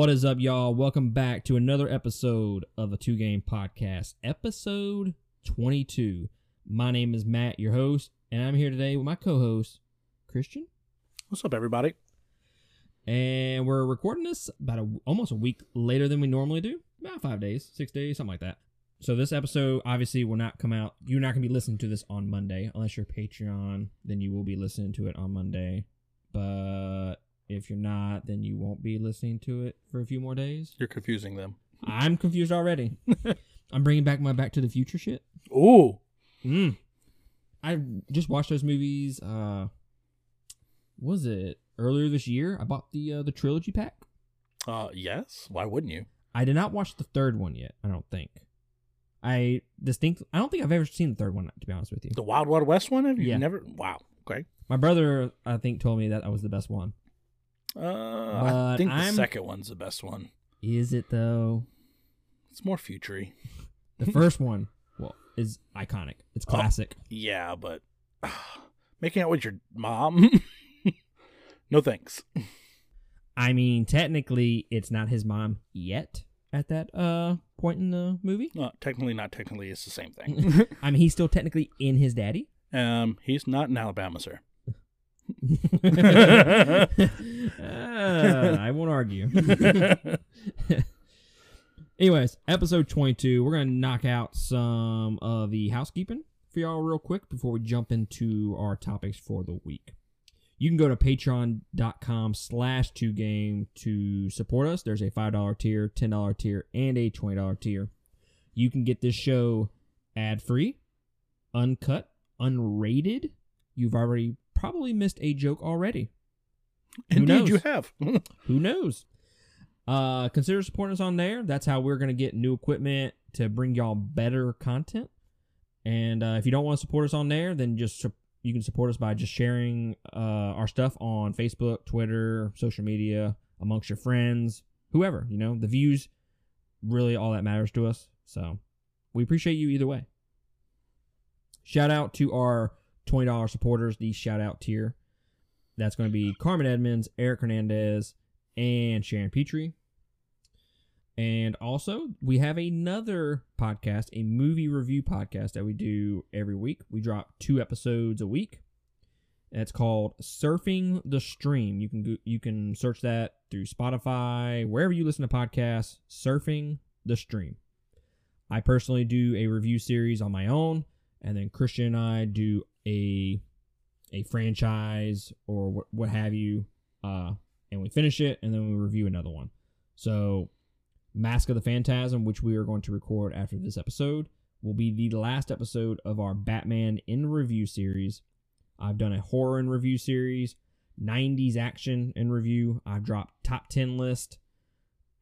What is up, y'all? Welcome back to another episode of the Two Game Podcast, episode 22. My name is Matt, your host, and I'm here today with my co host, Christian. What's up, everybody? And we're recording this about a, almost a week later than we normally do. About five days, six days, something like that. So this episode obviously will not come out. You're not going to be listening to this on Monday unless you're Patreon. Then you will be listening to it on Monday. But if you're not, then you won't be listening to it for a few more days. You're confusing them. I'm confused already. I'm bringing back my Back to the Future shit. Ooh, Mm. I just watched those movies. Uh, was it earlier this year? I bought the uh, the trilogy pack. uh, yes. Why wouldn't you? I did not watch the third one yet. I don't think. I distinct. I don't think I've ever seen the third one. To be honest with you, The Wild Wild West one? Have you Yeah. never? Wow. Okay. my brother I think told me that that was the best one. Uh, I think the I'm- second one's the best one. Is it though? It's more futury. The first one, well, is iconic. It's Oh. classic. Yeah, but making out with your mom? no thanks. I mean, technically, it's not his mom yet at that uh point in the movie. Uh, technically, not technically, it's the same thing. I mean, he's still technically in his daddy. um, he's not in Alabama, sir. Uh, I won't argue. Anyways, episode 22, we're going to knock out some of the housekeeping for y'all real quick before we jump into our topics for the week. You can go to patreon.com slash 2game to support us. There's a $5 tier, $10 tier, and a $20 tier. You can get this show ad-free, uncut, unrated. You've already probably missed a joke already. Who Indeed, you have. Who knows? Uh, consider supporting us on there. That's how we're gonna get new equipment to bring y'all better content. And uh, if you don't want to support us on there, then just su- you can support us by just sharing uh, our stuff on Facebook, Twitter, social media amongst your friends, whoever. You know, the views really all that matters to us. So we appreciate you either way. Shout out to our twenty dollars supporters, the shout out tier. That's going to be Carmen Edmonds, Eric Hernandez, and Sharon Petrie. And also, we have another podcast, a movie review podcast that we do every week. We drop two episodes a week. It's called Surfing the Stream. You can go, you can search that through Spotify, wherever you listen to podcasts. Surfing the Stream. I personally do a review series on my own, and then Christian and I do a a franchise or what, what have you, uh, and we finish it, and then we review another one. So, Mask of the Phantasm, which we are going to record after this episode, will be the last episode of our Batman in review series. I've done a horror in review series, 90s action in review. I've dropped top 10 list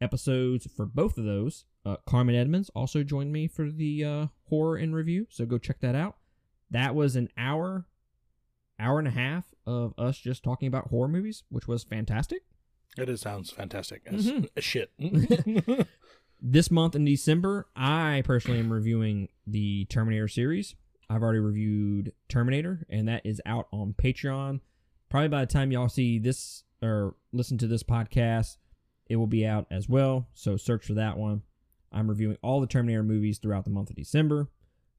episodes for both of those. Uh, Carmen Edmonds also joined me for the uh, horror in review, so go check that out. That was an hour, hour and a half of us just talking about horror movies, which was fantastic. It is, sounds fantastic. As Mhm. as shit. This month in December, I personally am reviewing the Terminator series. I've already reviewed Terminator, and that is out on Patreon. Probably by the time y'all see this or listen to this podcast, it will be out as well. So search for that one. I'm reviewing all the Terminator movies throughout the month of December.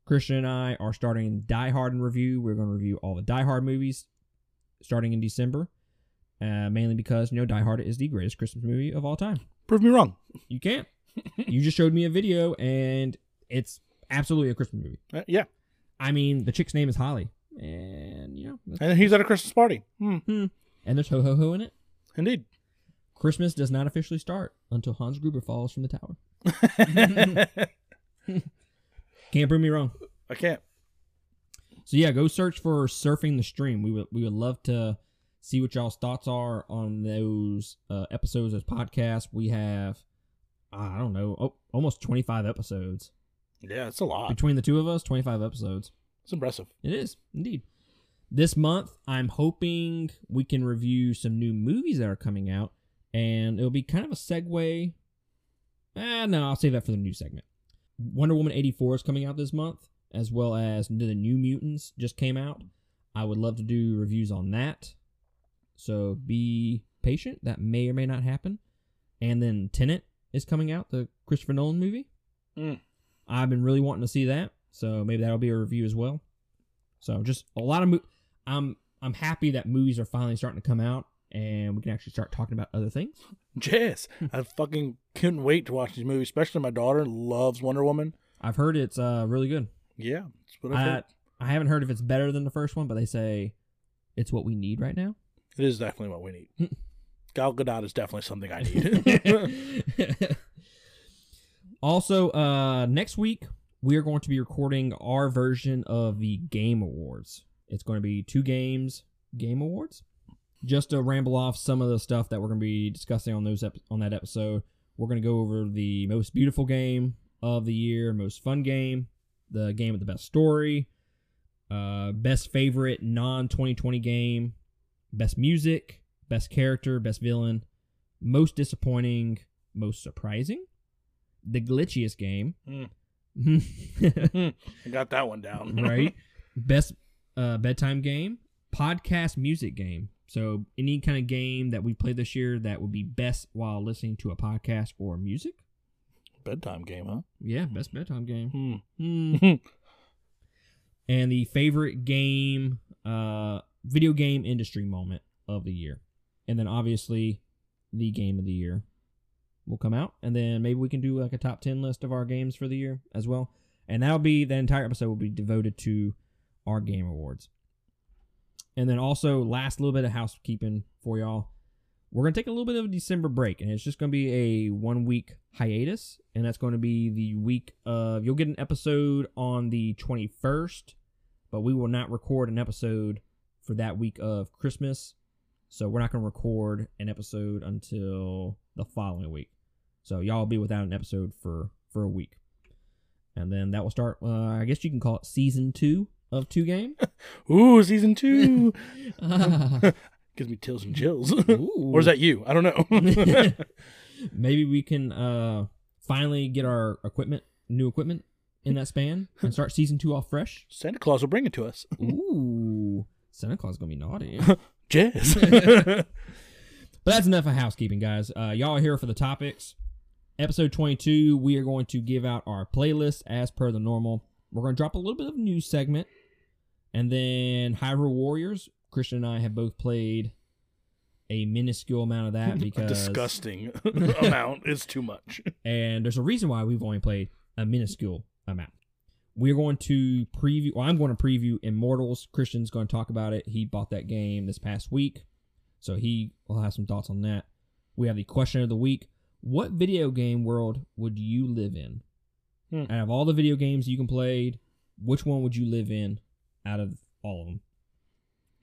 Christian and I are starting Die Hard in review. We're going to review all the Die Hard movies starting in December, uh, mainly because you know Die Hard is the greatest Christmas movie of all time. Prove me wrong. You can't. you just showed me a video, and it's absolutely a Christmas movie. Uh, yeah. I mean, the chick's name is Holly, and you know, And he's at a Christmas party. Hmm. and there's ho ho ho in it. Indeed. Christmas does not officially start until Hans Gruber falls from the tower. Can't prove me wrong. I can't. So yeah, go search for surfing the stream. We would we would love to see what y'all's thoughts are on those uh, episodes of podcasts. We have I don't know, oh, almost twenty five episodes Yeah, it's a lot. between the two of us. Twenty five episodes. It's impressive. It is indeed. This month, I'm hoping we can review some new movies that are coming out, and it'll be kind of a segue. Eh, no, I'll save that for the new segment. Wonder Woman 84 is coming out this month, as well as the New Mutants just came out. I would love to do reviews on that. So be patient. That may or may not happen. and then Tenet is coming out, the Christopher Nolan movie. Mm. I've been really wanting to see that, so maybe that'll be a review as well. So just a lot of mo- I'm I'm happy that movies are finally starting to come out and we can actually start talking about other things. Jess, Hmm. I fucking couldn't wait to watch these movies. Especially my daughter loves Wonder Woman. I've heard it's uh really good. Yeah, that's what I've I. I haven't heard if it's better than the first one, but they say it's what we need right now. It is definitely what we need. Hmm. Gal Gadot is definitely something I need. also, uh, next week we are going to be recording our version of the Game Awards. It's going to be two games, Game Awards. Just to ramble off some of the stuff that we're going to be discussing on those ep- on that episode, we're going to go over the most beautiful game of the year, most fun game, the game with the best story, uh, best favorite non 2020 game, best music, best character, best villain, most disappointing, most surprising, the glitchiest game, I got that one down. right? Best uh, bedtime game, podcast music game. So any kind of game that we played this year that would be best while listening to a podcast or music. Bedtime game, huh? Yeah, best bedtime game. Hmm. Hmm. and the favorite game, uh, video game industry moment of the year, and then obviously the game of the year will come out, and then maybe we can do like a top ten list of our games for the year as well, and that'll be the entire episode will be devoted to our game awards. And then also last little bit of housekeeping for y'all. We're gonna take a little bit of a December break, and it's just gonna be a one week hiatus, and that's going to be the week of. You'll get an episode on the twenty first, but we will not record an episode for that week of Christmas. So we're not gonna record an episode until the following week. So y'all will be without an episode for for a week, and then that will start. Uh, I guess you can call it season two of two game. Ooh, season two gives me chills and chills. Ooh. or is that you? I don't know. Maybe we can uh finally get our equipment, new equipment in that span and start season two off fresh. Santa Claus will bring it to us. Ooh, Santa Claus is gonna be naughty. Jess. but that's enough of housekeeping, guys. Uh, y'all are here for the topics. Episode 22, we are going to give out our playlist as per the normal. We're going to drop a little bit of a news segment. And then Hyrule Warriors. Christian and I have both played a minuscule amount of that a because. disgusting amount is too much. And there's a reason why we've only played a minuscule amount. We're going to preview, well, I'm going to preview Immortals. Christian's going to talk about it. He bought that game this past week. So he will have some thoughts on that. We have the question of the week. What video game world would you live in? Hmm. Out of all the video games you can play, which one would you live in out of all of them?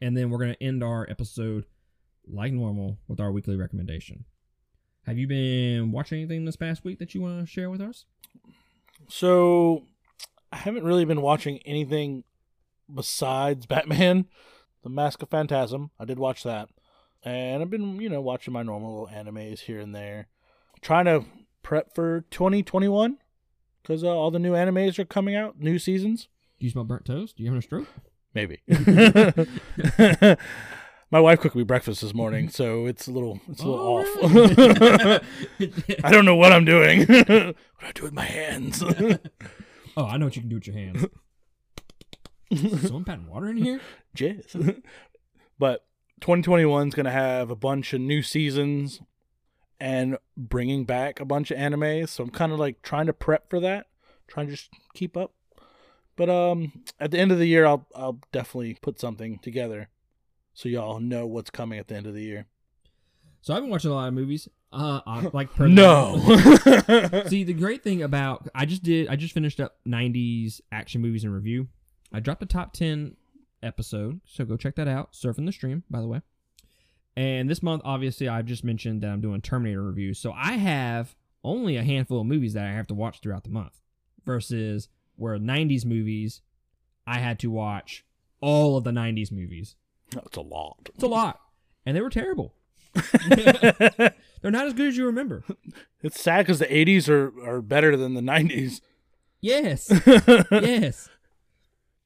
And then we're going to end our episode like normal with our weekly recommendation. Have you been watching anything this past week that you want to share with us? So, I haven't really been watching anything besides Batman, The Mask of Phantasm. I did watch that. And I've been, you know, watching my normal little animes here and there. Trying to prep for 2021 because uh, all the new animes are coming out, new seasons. Do you smell burnt toast? Do you have a stroke? Maybe. my wife cooked me breakfast this morning, so it's a little, it's a little Oh, off. I don't know what I'm doing. what do I do with my hands? oh, I know what you can do with your hands. Someone patting water in here? Jizz. but 2021 is going to have a bunch of new seasons and bringing back a bunch of anime. So I'm kind of like trying to prep for that, trying to just keep up. But um, at the end of the year, I'll I'll definitely put something together so y'all know what's coming at the end of the year. So I've been watching a lot of movies. Uh, I, like per No. See, the great thing about I just did I just finished up '90s action movies in review. I dropped a top ten episode, so go check that out. Surfing the stream, by the way. And this month, obviously, I've just mentioned that I'm doing Terminator reviews, so I have only a handful of movies that I have to watch throughout the month, versus where '90s movies I had to watch all of the '90s movies. That's a lot. It's a lot, and they were terrible. They're not as good as you remember. It's sad because the 80s are, are better than the 90s. Yes. yes.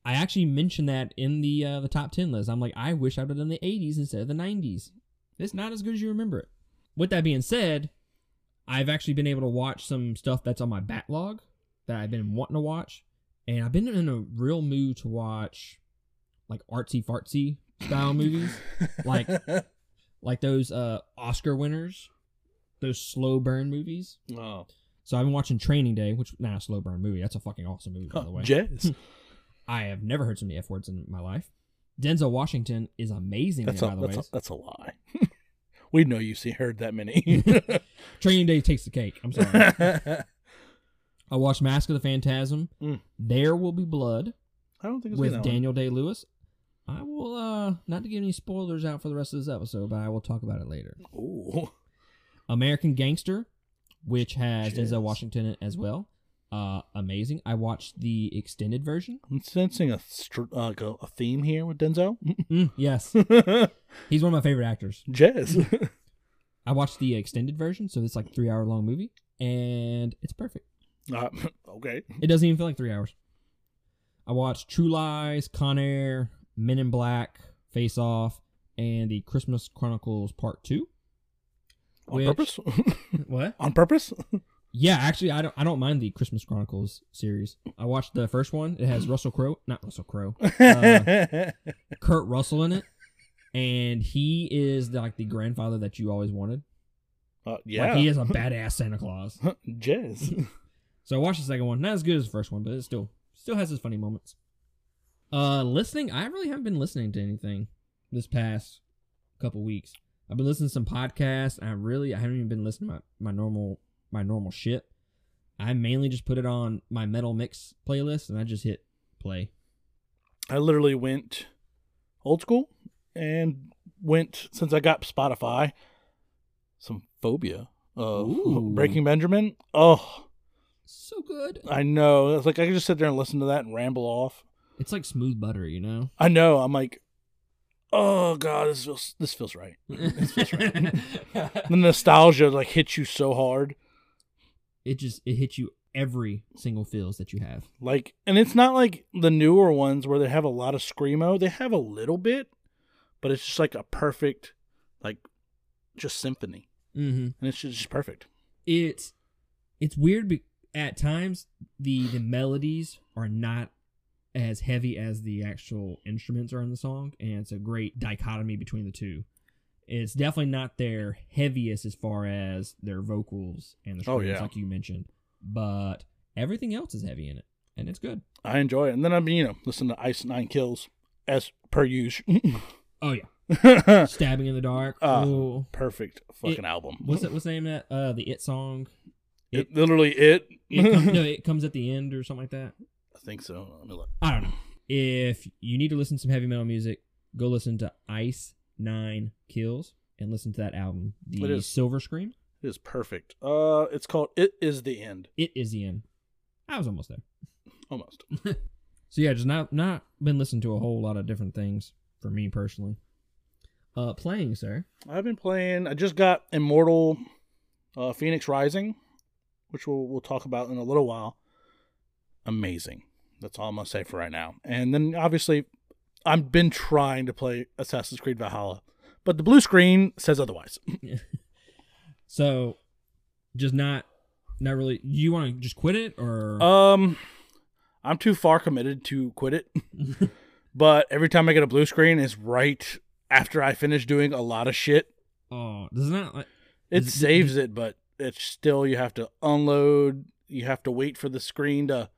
I actually mentioned that in the uh, the top ten list. I'm like, I wish I would have done the '80s instead of the '90s. It's not as good as you remember it. With that being said, I've actually been able to watch some stuff that's on my backlog that I've been wanting to watch, and I've been in a real mood to watch like artsy fartsy style movies, like like those uh Oscar winners, those slow burn movies. oh, So I've been watching Training Day, which not a slow burn movie. That's a fucking awesome movie, by the way. jazz. I have never heard so many f words in my life. Denzel Washington is amazing. That's in a by the that's way. a, that's a lie. we know you see heard that many. Training Day takes the cake. I'm sorry. I watched Mask of the Phantasm. Mm. There Will Be Blood I don't think it's with. Daniel Day Lewis. I will uh not to give any spoilers out for the rest of this episode, but I will talk about it later. Ooh. American Gangster, which has. Denzel Washington in it as well. Uh, amazing. I watched the extended version. I'm sensing a str- uh, a theme here with Denzel. Mm, yes, he's one of my favorite actors. jazz. I watched the extended version, so it's like three hour long movie, and it's perfect. Uh, okay. It doesn't even feel like three hours. I watched True Lies, Con Air, Men in Black, Face Off, and the Christmas Chronicles Part Two. On Which- purpose? What? On purpose? Yeah, actually, I don't. I don't mind the Christmas Chronicles series. I watched the first one. It has Russell Crowe, not Russell Crowe, Uh, Kurt Russell in it, and he is the, like the grandfather that you always wanted. Uh, yeah. Like he is a badass Santa Claus. jazz. So I watched the second one. Not as good as the first one, but it still still has its funny moments. Uh, listening. I really haven't been listening to anything this past couple weeks. I've been listening to some podcasts. And I really I haven't even been listening to my, my normal my normal shit. I mainly just put it on my metal mix playlist and I just hit play. I literally went old school and went since I got Spotify some phobia. Uh, Ooh. Breaking Benjamin. Oh, So good. I know. It's like I can just sit there and listen to that and ramble off. It's like smooth butter, you know. I know. I'm like, oh god, this feels this feels right. This feels right. the nostalgia like hits you so hard. it just it hits you every single feels that you have. Like, and it's not like the newer ones where they have a lot of screamo. They have a little bit, but it's just like a perfect, like, just symphony, Mm-hmm. and it's just, just perfect. it's it's weird be- at times the the melodies are not as heavy as the actual instruments are in the song and it's a great dichotomy between the two. It's definitely not their heaviest as far as their vocals and the Oh, strings yeah. like you mentioned but everything else is heavy in it and it's good. I enjoy it, and then I mean, you know listen to Ice Nine Kills as per usual. oh yeah. Stabbing in the dark oh perfect fucking album. what's it what's the name of that? Uh the it song It, literally it. it com- no it comes at the end or something like that I think so. Let me look. I don't know. If you need to listen to some heavy metal music, go listen to Ice Nine Kills and listen to that album, It The is. Silver Scream. It is perfect. Uh, it's called "It Is the End." It is the end. I was almost there. Almost. So yeah, just not not been listening to a whole lot of different things for me personally. Uh, playing, sir. I've been playing. I just got Immortal, uh, Fenyx Rising, which we'll we'll talk about in a little while. Amazing. That's all I'm gonna say for right now. And then obviously, I've been trying to play Assassin's Creed Valhalla, but the blue screen says otherwise. So, just not not really. You want to just quit it or? Um, I'm too far committed to quit it. but every time I get a blue screen, is right after I finish doing a lot of shit. oh, does it not like? It- saves it, but it's still you have to unload. You have to wait for the screen to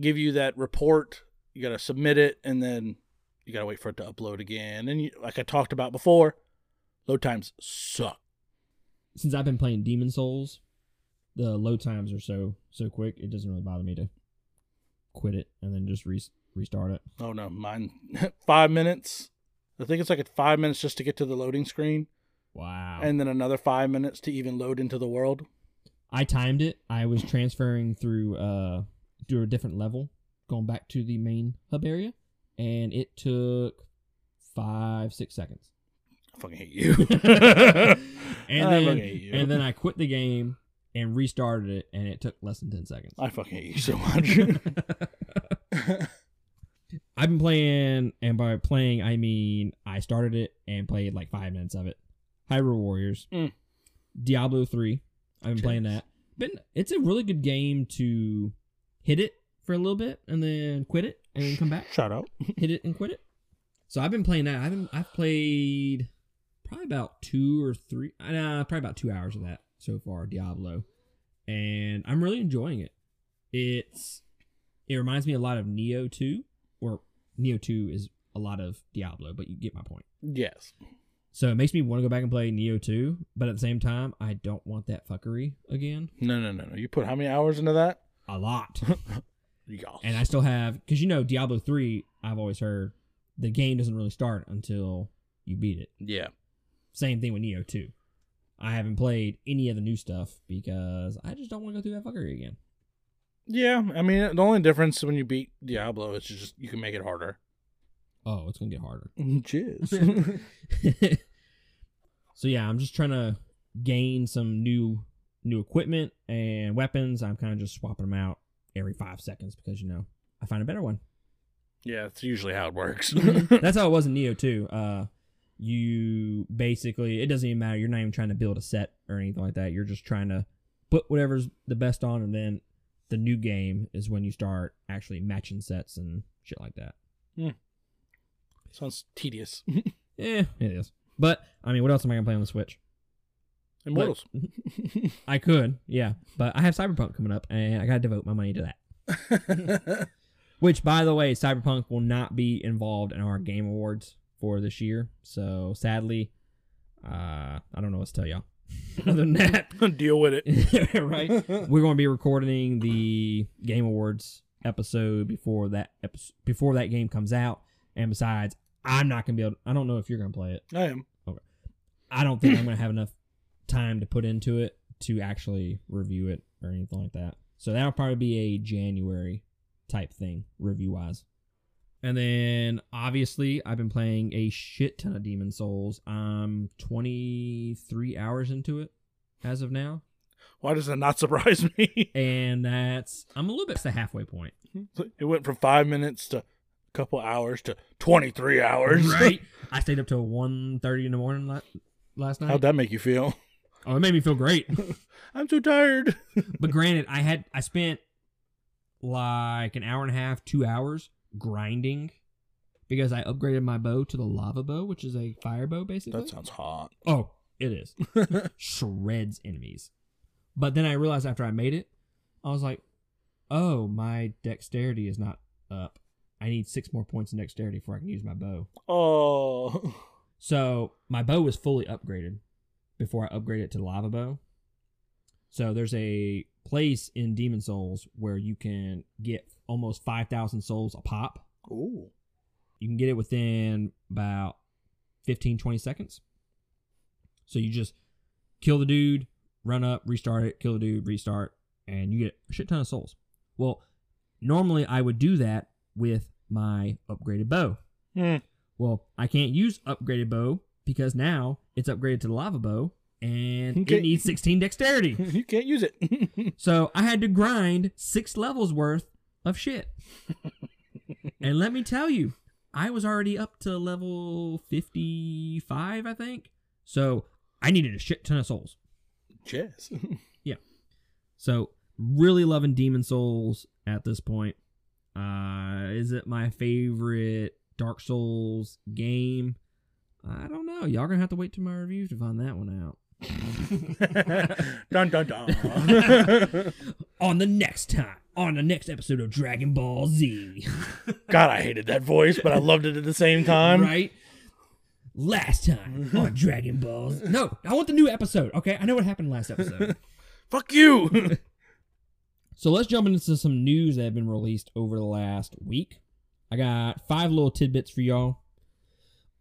give you that report. You got to submit it, and then you got to wait for it to upload again. And you, like I talked about before, load times suck. Since I've been playing Demon's Souls, the load times are so so quick. It doesn't really bother me to quit it and then just re- restart it. Oh no, mine five minutes. I think it's like at five minutes just to get to the loading screen, Wow. and then another five minutes to even load into the world. I timed it. I was transferring through uh through a different level, going back to the main hub area, and it took five six seconds. I fucking hate you. And I then fucking hate you. and then I quit the game and restarted it, and it took less than ten seconds. I fucking hate you so much. I've been playing, and by playing I mean I started it and played like five minutes of it. Hyrule Warriors, Mm. Diablo three, I've been playing that. Been it's a really good game to hit it for a little bit and then quit it and then come back, Shout out. hit it and quit it. So I've been playing that. I've been I've played probably about two or three, uh, probably about two hours of that so far, Diablo, and I'm really enjoying it. It's it reminds me a lot of Nioh Two, or Nioh Two is a lot of Diablo, but you get my point. Yes. So it makes me want to go back and play Nioh 2, but at the same time, I don't want that fuckery again. No, no, no, no. You put how many hours into that? A lot. Yes. and I still have, because you know, Diablo 3, I've always heard the game doesn't really start until you beat it. yeah. Same thing with Nioh 2. I haven't played any of the new stuff because I just don't want to go through that fuckery again. Yeah. I mean, the only difference when you beat Diablo is just you can make it harder. Oh, it's going to get harder. Jizz. so yeah, I'm just trying to gain some new new equipment and weapons. I'm kind of just swapping them out every five seconds because you know I find a better one. yeah, that's usually how it works. That's how it was in Nioh too. Uh, you basically it doesn't even matter. You're not even trying to build a set or anything like that. You're just trying to put whatever's the best on, and then the new game is when you start actually matching sets and shit like that. Sounds tedious. Yeah, it is. But I mean, what else am I gonna play on the Switch? Immortals. I could, yeah, but I have Cyberpunk coming up, and I gotta devote my money to that. Which, by the way, Cyberpunk will not be involved in our Game Awards for this year. So sadly, uh, I don't know what to tell y'all. Other than that, Deal with it. right? We're going to be recording the Game Awards episode before that episode, before that game comes out. And besides, I'm not going to be able. I don't know if you're going to play it. I am. I don't think I'm going to have enough time to put into it to actually review it or anything like that. So that'll probably be a January type thing, review wise. And then obviously, I've been playing a shit ton of Demon's Souls. I'm 23 hours into it as of now. Why does that not surprise me? And that's, I'm a little bit to the halfway point. it went from five minutes to couple hours to 23 hours. Right? I stayed up till 1.30 in the morning la- last night. How'd that make you feel? Oh, it made me feel great. I'm too tired. But granted, I had I spent like an hour and a half, two hours grinding because I upgraded my bow to the lava bow, which is a fire bow basically. that sounds hot. oh, it is. Shreds enemies. But then I realized after I made it, I was like, oh, my dexterity is not up. I need six more points in dexterity before I can use my bow. Oh. So my bow was fully upgraded before I upgraded it to lava bow. So there's a place in Demon's Souls where you can get almost 5,000 souls a pop. Ooh. You can get it within about 15, 20 seconds. So you just kill the dude, run up, restart it, kill the dude, restart, and you get a shit ton of souls. Well, normally I would do that with my upgraded bow. Hmm. Well, I can't use upgraded bow because now it's upgraded to the lava bow and it needs 16 dexterity. you can't use it. so I had to grind six levels worth of shit. and let me tell you, I was already up to level 55, I think. So I needed a shit ton of souls. yeah So really loving Demon's Souls at this point. Uh, is it my favorite Dark Souls game? I don't know. Y'all gonna have to wait till my review to find that one out. dun dun dun. on the next time, on the next episode of Dragon Ball Z. God, I hated that voice, but I loved it at the same time. right? Last time on Dragon Balls. No, I want the new episode. Okay, I know what happened last episode. Fuck you. So let's jump into some news that have been released over the last week. I got five little tidbits for y'all.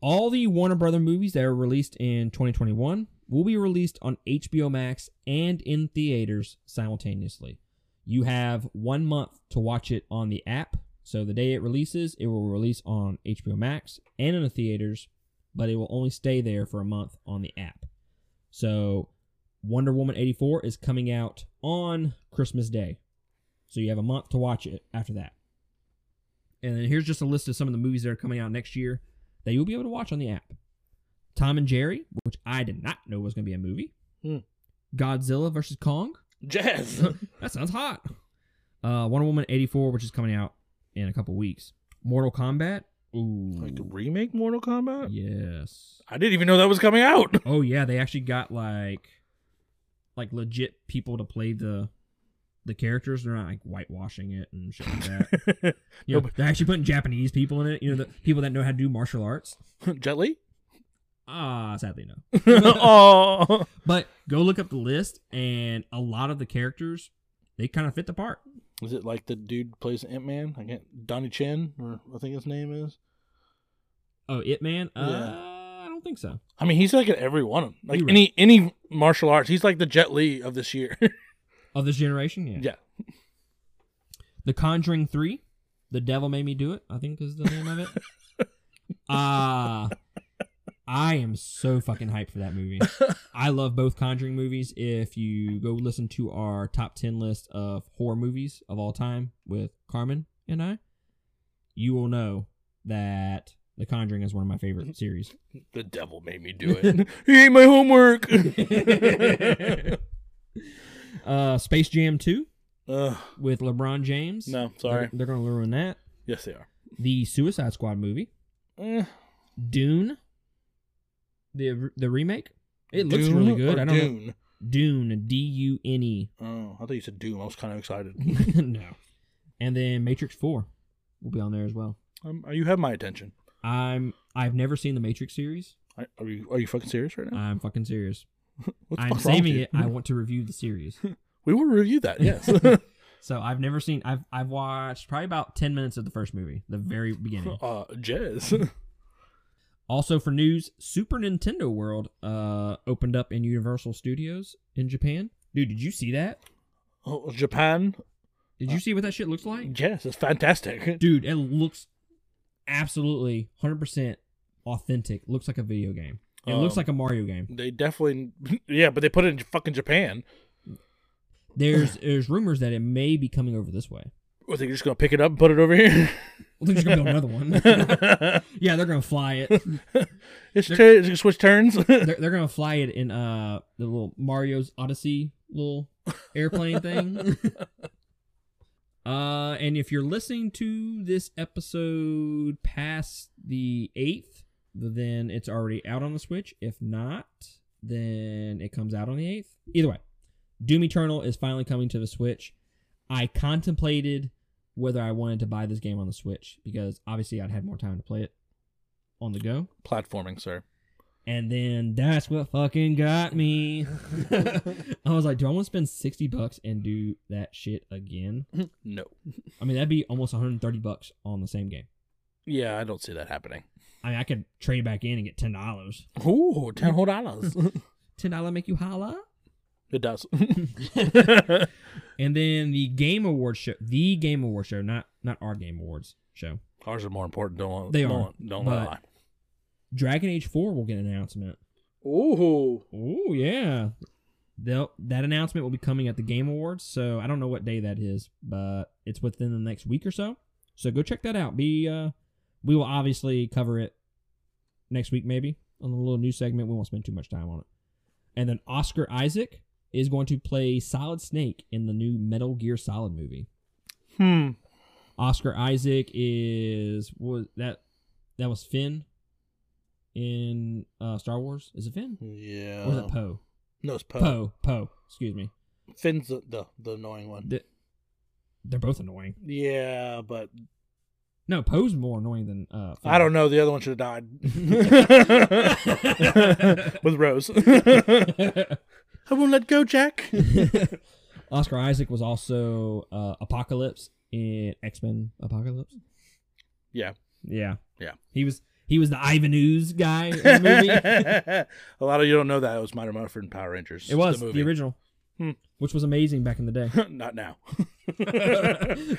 All the Warner Brother movies that are released in 2021 will be released on HBO Max and in theaters simultaneously. You have one month to watch it on the app. So the day it releases, it will release on HBO Max and in the theaters, but it will only stay there for a month on the app. So Wonder Woman 84 is coming out on Christmas Day. So you have a month to watch it after that. And then here's just a list of some of the movies that are coming out next year that you'll be able to watch on the app. Tom and Jerry, which I did not know was going to be a movie. Hmm. Godzilla versus Kong. Jazz. That sounds hot. Uh, Wonder Woman eighty four, which is coming out in a couple weeks. Mortal Kombat. Ooh, like the remake Mortal Kombat? yes. I didn't even know that was coming out. Oh yeah, they actually got like, like legit people to play the, the characters. They're not like whitewashing it and shit like that. You know, No, they're actually putting Japanese people in it. You know, the people that know how to do martial arts. Jet Li? Ah, sadly no. oh. But go look up the list, and a lot of the characters they kind of fit the part. Is it like the dude plays Ant Man? I can't. Donnie Chen, or I think his name is. Oh, Ip Man. Uh, Yeah. I don't think so. I mean, he's like in every one of them. Like You're any any martial arts, he's like the Jet Li of this year. Of this generation, yeah. yeah. The Conjuring Three, The Devil Made Me Do It. I think is the name of it. Ah, I am so fucking hyped for that movie. I love both Conjuring movies. If you go listen to our top ten list of horror movies of all time with Carmen and I, you will know that The Conjuring is one of my favorite series. The devil made me do it. he ate my homework. Uh, Space Jam Two Ugh, with LeBron James. no, sorry. They're, they're gonna ruin that. Yes, they are. The Suicide Squad movie. Eh, Dune. The the remake. It looks Dune really good. or I don't know. Dune? Dune. D U N E. Oh, I thought you said Doom. I was kind of excited. no. And then Matrix Four will be on there as well. um, you have my attention. I'm I've never seen the Matrix series. I, are you are you fucking serious right now? I'm fucking serious. I'm fuck's wrong with saving it. I want to review the series. we will review that. Yes. So I've never seen. I've I've watched probably about ten minutes of the first movie, the very beginning. uh, Jez. Also for news, Super Nintendo World uh opened up in Universal Studios in Japan. Dude, did you see that? oh, Japan. Did you see what that shit looks like? Yes, it's fantastic. Dude, it looks absolutely 100% authentic. Looks like a video game. It looks Um, like a Mario game. They definitely, yeah, but they put it in fucking Japan. There's there's rumors that it may be coming over this way. Or they're just gonna pick it up and put it over here? Well, they're just gonna build another one. yeah, they're gonna fly it. it's, gonna switch turns. They're, they're gonna fly it in uh the little Mario's Odyssey little airplane thing. uh, and if you're listening to this episode past the eighth, then it's already out on the Switch. If not, then it comes out on the eighth. Either way, Doom Eternal is finally coming to the Switch. I contemplated whether I wanted to buy this game on the Switch because obviously I'd had more time to play it on the go. Platforming, sir. And then that's what fucking got me. I was like, do I want to spend 60 bucks and do that shit again? No. I mean, that'd be almost 130 bucks on the same game. Yeah, I don't see that happening. I mean, I could trade back in and get $10. Ooh, ten whole dollars. $10 make you holla? it does. And then the Game Awards show, the Game Awards show, not not our Game Awards show. Ours are more important. Don't They don't, are, Don't but- lie. Dragon Age 4 will get an announcement. Ooh. Oh, yeah. They'll, that announcement will be coming at the Game Awards, so I don't know what day that is, but it's within the next week or so. So go check that out. Be uh, we will obviously cover it next week, maybe on a little new segment. We won't spend too much time on it. And then Oscar Isaac is going to play Solid Snake in the new Metal Gear Solid movie. Hmm. Oscar Isaac is was that that was Finn in uh, Star Wars? Is it Finn Yeah. or is it Poe? No, it's Poe. Poe, Poe. Excuse me. Finn's the, the the annoying one. The- they're both annoying. Yeah, but No, Poe's more annoying than uh. Finn. I don't know. The other one should have died with Rose. I won't let go, Jack. Oscar Isaac was also uh, Apocalypse in X Men Apocalypse. Yeah. Yeah, Yeah. He was he was the Ivan Ooze guy in the movie. A lot of you don't know that it was Mighty Morphin and Power Rangers. it was the, the, original, Hmm. which was amazing back in the day. Not now.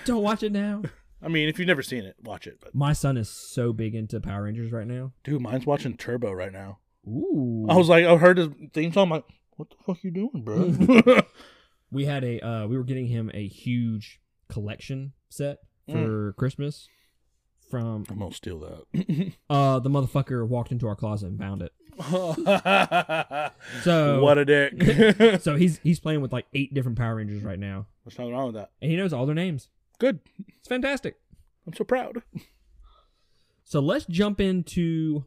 don't watch it now. I mean, if you've never seen it, watch it. But My son is so big into Power Rangers right now. dude, mine's watching Turbo right now. Ooh. I was like, I heard the theme song. I'm like, what the fuck you doing, bro? we had a uh we were getting him a huge collection set for Mm. Christmas from I'm gonna steal that. uh the motherfucker walked into our closet and found it. So what a dick. so he's he's playing with like eight different Power Rangers right now, What's nothing wrong with that? and he knows all their names. Good. It's fantastic. I'm so proud. So let's jump into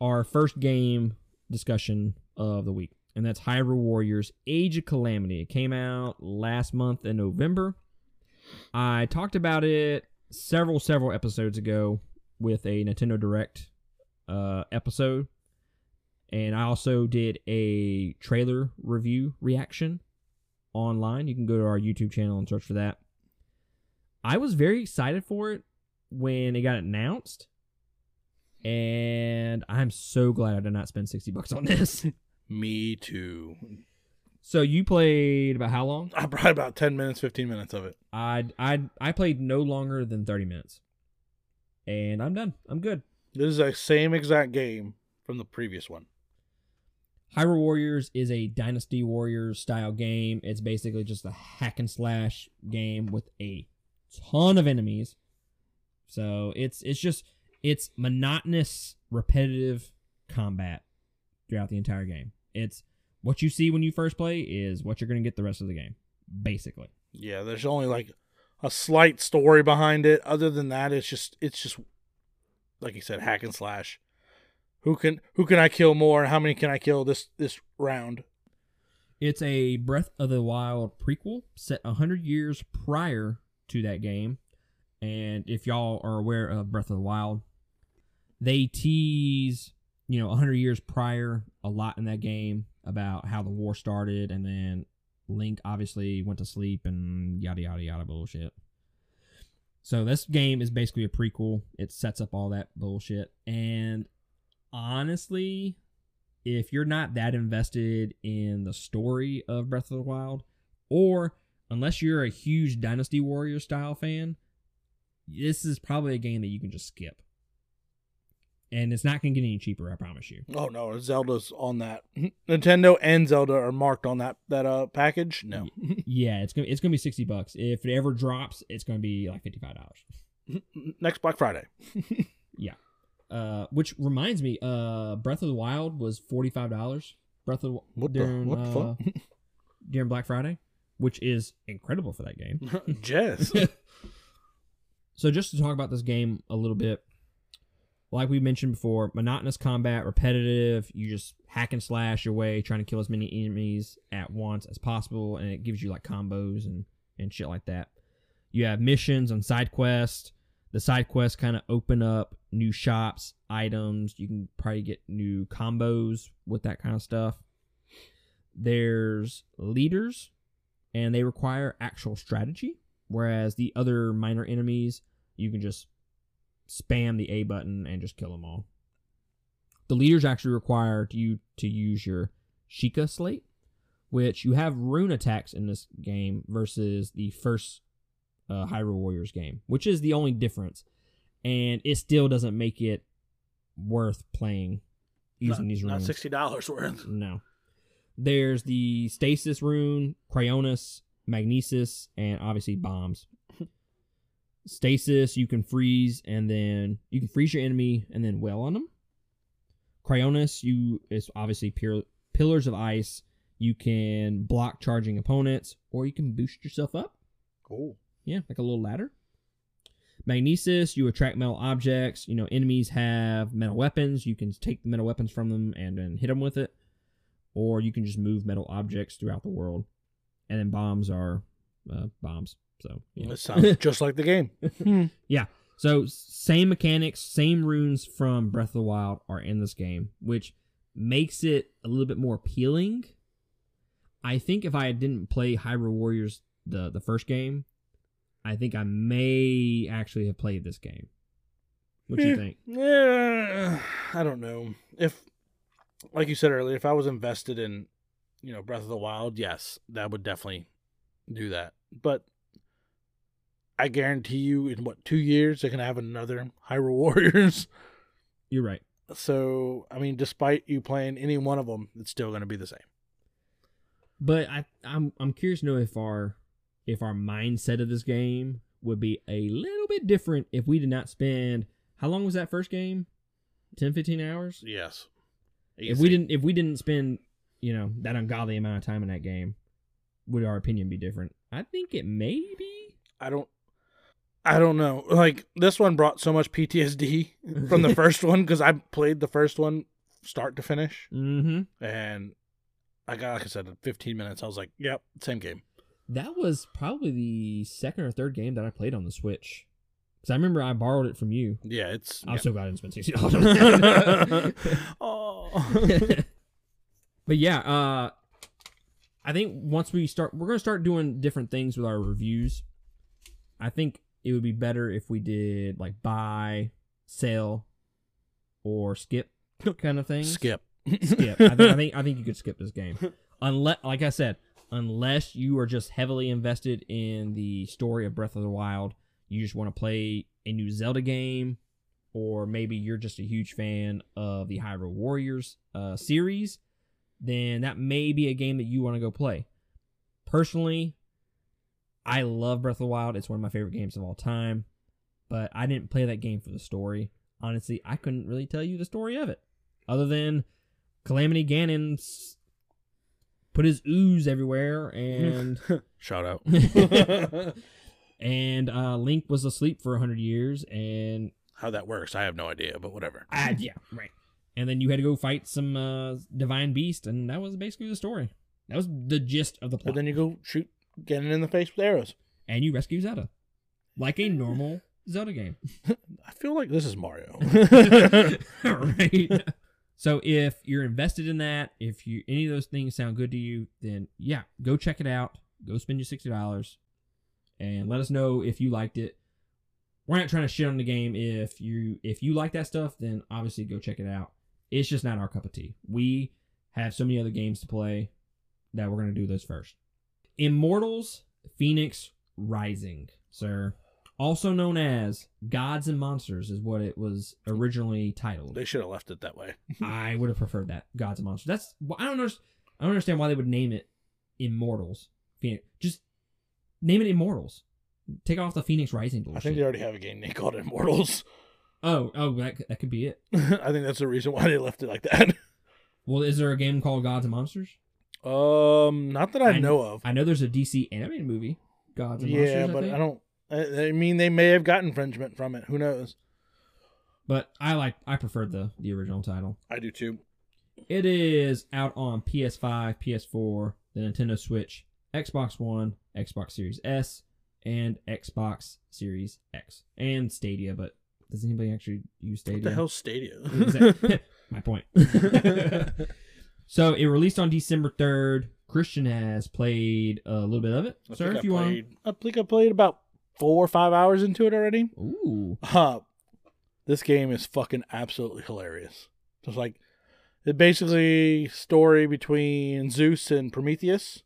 our first game discussion of the week, and that's Hyrule Warriors Age of Calamity. It came out last month in November. I talked about it several, several episodes ago with a Nintendo Direct uh, episode, and I also did a trailer review reaction online. You can go to our YouTube channel and search for that. I was very excited for it when it got announced and I'm so glad I did not spend 60 bucks on this. Me too. so you played about how long? I brought about 10 minutes, 15 minutes of it. I I I played no longer than 30 minutes. And I'm done. I'm good. This is the same exact game from the previous one. Hyrule Warriors is a Dynasty Warriors style game. It's basically just a hack and slash game with a ton of enemies. So it's it's just it's monotonous, repetitive combat throughout the entire game. It's what you see when you first play is what you're going to get the rest of the game, basically. Yeah, there's only like a slight story behind it. Other than that, it's just it's just like you said, hack and slash. Who can who can I kill more? How many can I kill this this round? It's a Breath of the Wild prequel set 100 years prior to that game. And if y'all are aware of Breath of the Wild, they tease, you know, 100 years prior a lot in that game about how the war started and then Link obviously went to sleep and yada yada yada bullshit. So this game is basically a prequel. It sets up all that bullshit. And honestly, if you're not that invested in the story of Breath of the Wild, or unless you're a huge Dynasty Warrior style fan, this is probably a game that you can just skip. And it's not going to get any cheaper, I promise you. Oh no, Zelda's on that. Nintendo and Zelda are marked on that that uh package. No. Yeah, it's gonna it's gonna be sixty bucks. If it ever drops, it's gonna be like fifty five dollars. Next Black Friday. Yeah. Uh, which reminds me, uh, Breath of the Wild was forty five dollars. Breath of the What the during, what the uh, fuck? during Black Friday, which is incredible for that game. Jess. So just to talk about this game a little bit, like we mentioned before, monotonous combat, repetitive. You just hack and slash your way, trying to kill as many enemies at once as possible, and it gives you like combos and and shit like that. You have missions and side quests. The side quests kind of open up new shops, items. You can probably get new combos with that kind of stuff. There's leaders, and they require actual strategy whereas the other minor enemies you can just spam the A button and just kill them all. The leaders actually require you to use your Sheikah slate, which you have rune attacks in this game versus the first uh, Hyrule Warriors game, which is the only difference, and it still doesn't make it worth playing using not, these runes. not sixty dollars worth. No. There's the stasis rune, Cryonis, Magnesis, and obviously bombs. stasis, you can freeze and then you can freeze your enemy and then well on them. Cryonis, you is obviously pure, pillars of ice. You can block charging opponents, or you can boost yourself up. Cool. Yeah, like a little ladder. Magnesis, you attract metal objects. You know, enemies have metal weapons. You can take the metal weapons from them and then hit them with it. Or you can just move metal objects throughout the world. And then bombs are uh, bombs. So, yeah. That sounds just like the game. Yeah. So, same mechanics, same runes from Breath of the Wild are in this game, which makes it a little bit more appealing. I think if I didn't play Hyrule Warriors the the first game, I think I may actually have played this game. What do you think? Yeah, I don't know. If, like you said earlier, if I was invested in, you know, Breath of the Wild, yes, that would definitely do that. But I guarantee you, in what two years, they're gonna have another Hyrule Warriors. You're right. So, I mean, despite you playing any one of them, it's still gonna be the same. But I I'm I'm curious to know if our if our mindset of this game would be a little bit different if we did not spend how long was that first game 10 15 hours Yes. If we didn't if we didn't spend you know that ungodly amount of time in that game would our opinion be different i think it may be I don't. I don't know. Like this one brought so much PTSD from the first one because I played the first one start to finish, mm-hmm and I got like I said, in 15 minutes. I was like, "Yep, same game." that was probably the second or third game that i played on the switch because i remember i borrowed it from you Yeah, it's. i'm yeah. so glad i didn't spend 60 dollars oh. but yeah, uh I think once we start we're gonna start doing different things with our reviews. I think it would be better if we did like buy, sell, or skip kind of thing. Skip. Skip. I, think, I think I think you could skip this game. Unless like I said, unless you are just heavily invested in the story of Breath of the Wild, you just want to play a new Zelda game, or maybe you're just a huge fan of the Hyrule Warriors uh, series, then that may be a game that you want to go play. Personally, I love Breath of the Wild. It's one of my favorite games of all time, but I didn't play that game for the story. Honestly, I couldn't really tell you the story of it, other than Calamity Ganon put his ooze everywhere, and Shout out. and uh, Link was asleep for hundred years, and How that works, I have no idea, but whatever. ah, yeah, right. And then you had to go fight some uh, divine beast, and that was basically the story. That was the gist of the plot. But then you go shoot Ganon in the face with arrows. and you rescue Zelda, like a normal Zelda game. I feel like this is Mario. right. So if you're invested in that, if you any of those things sound good to you, then yeah, go check it out. Go spend your sixty dollars, and let us know if you liked it. We're not trying to shit on the game. If you if you like that stuff, then obviously go check it out. It's just not our cup of tea. We have so many other games to play that we're gonna do those first. Immortals Fenyx Rising, sir. Also known as Gods and Monsters is what it was originally titled. they should have left it that way. I would have preferred that Gods and Monsters. That's I don't know. I don't understand why they would name it Immortals. Fenyx. Just name it Immortals. Take off the Fenyx Rising bullshit. I think they already have a game named called Immortals. oh, oh, that, that could be it. I think that's the reason why they left it like that. Well, is there a game called Gods and Monsters? Um, not that I, I kn- know of. I know there's a DC animated movie, Gods and Monsters. Yeah, but think. I don't. I, I mean, they may have got infringement from it. Who knows? But I like. I preferred the the original title. I do too. It is out on PS5, PS4, the Nintendo Switch, Xbox One, Xbox Series S, and Xbox Series X, and Stadia. But does anybody actually use Stadia? What the hell's Stadia? My point. so it released on December third. Christian has played a little bit of it, I sir. If I you want. played, I think I played about four or five hours into it already. Ooh. Uh, this game is fucking absolutely hilarious. It's like it basically story between Zeus and Prometheus.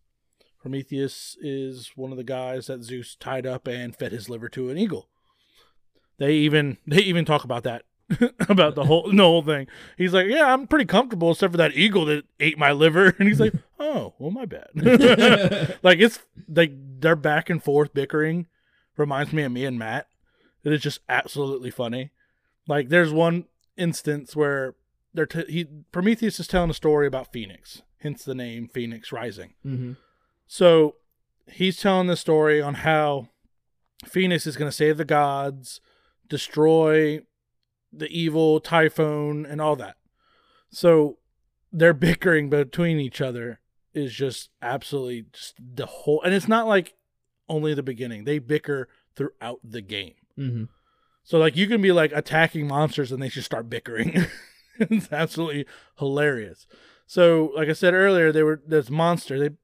Prometheus is one of the guys that Zeus tied up and fed his liver to an eagle. They even they even talk about that about the whole the whole thing. He's like, "Yeah, I'm pretty comfortable except for that eagle that ate my liver." And he's like, "Oh, well, my bad." like it's like their back and forth bickering reminds me of me and Matt. It is just absolutely funny. Like there's one instance where they're t- he Prometheus is telling a story about Fenyx, hence the name Fenyx Rising. hmm So he's telling the story on how Fenyx is going to save the gods, destroy the evil Typhon, and all that. So their bickering between each other is just absolutely just the whole, and it's not like only the beginning. They bicker throughout the game. hmm So like you can be like attacking monsters and they just start bickering. it's absolutely hilarious. So like I said earlier, they were this monster. They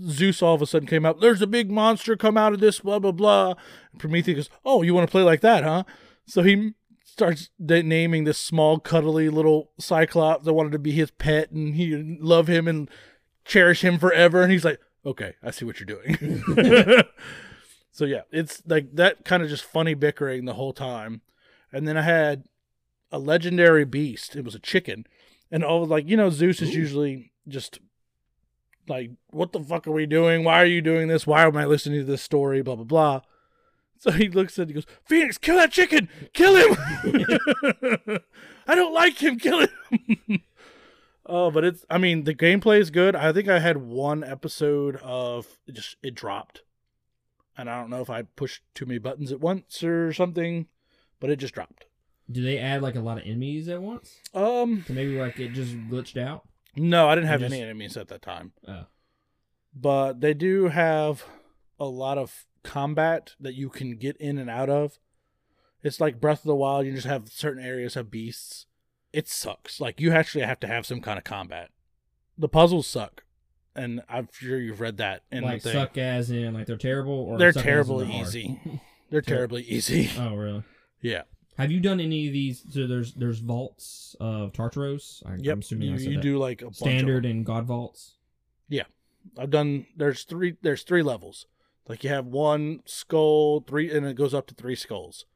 Zeus all of a sudden came up. There's a big monster come out of this. Blah blah blah. And Prometheus goes, "Oh, you want to play like that, huh?" So he starts naming this small, cuddly little cyclops that wanted to be his pet, and he love him and cherish him forever. And he's like, "Okay, I see what you're doing." So yeah, it's like that kind of just funny bickering the whole time. And then I had a legendary beast. It was a chicken. And all like, you know, Zeus is Ooh. usually just like, what the fuck are we doing? Why are you doing this? Why am I listening to this story? Blah blah blah. So he looks at it, he goes, Fenyx, kill that chicken! Kill him! I don't like him, kill him! oh, but it's I mean, the gameplay is good. I think I had one episode of it just it dropped. And I don't know if I pushed too many buttons at once or something, but it just dropped. Do they add like a lot of enemies at once? Um So maybe like it just glitched out. No, I didn't have Just- any enemies at that time. Oh. but they do have a lot of combat that you can get in and out of. It's like Breath of the Wild, you just have certain areas have beasts. It sucks. Like you actually have to have some kind of combat. The puzzles suck. And I'm sure you've read that in like the suck as in like they're terrible or They're suck as in terribly easy. They're terribly easy. Oh really? Yeah. Have you done any of these? So there's there's vaults of Tartaros. I, Yep. I'm assuming You, you do like a standard and god vaults. Yeah, I've done there's three there's three levels. Like you have one skull, three and it goes up to three skulls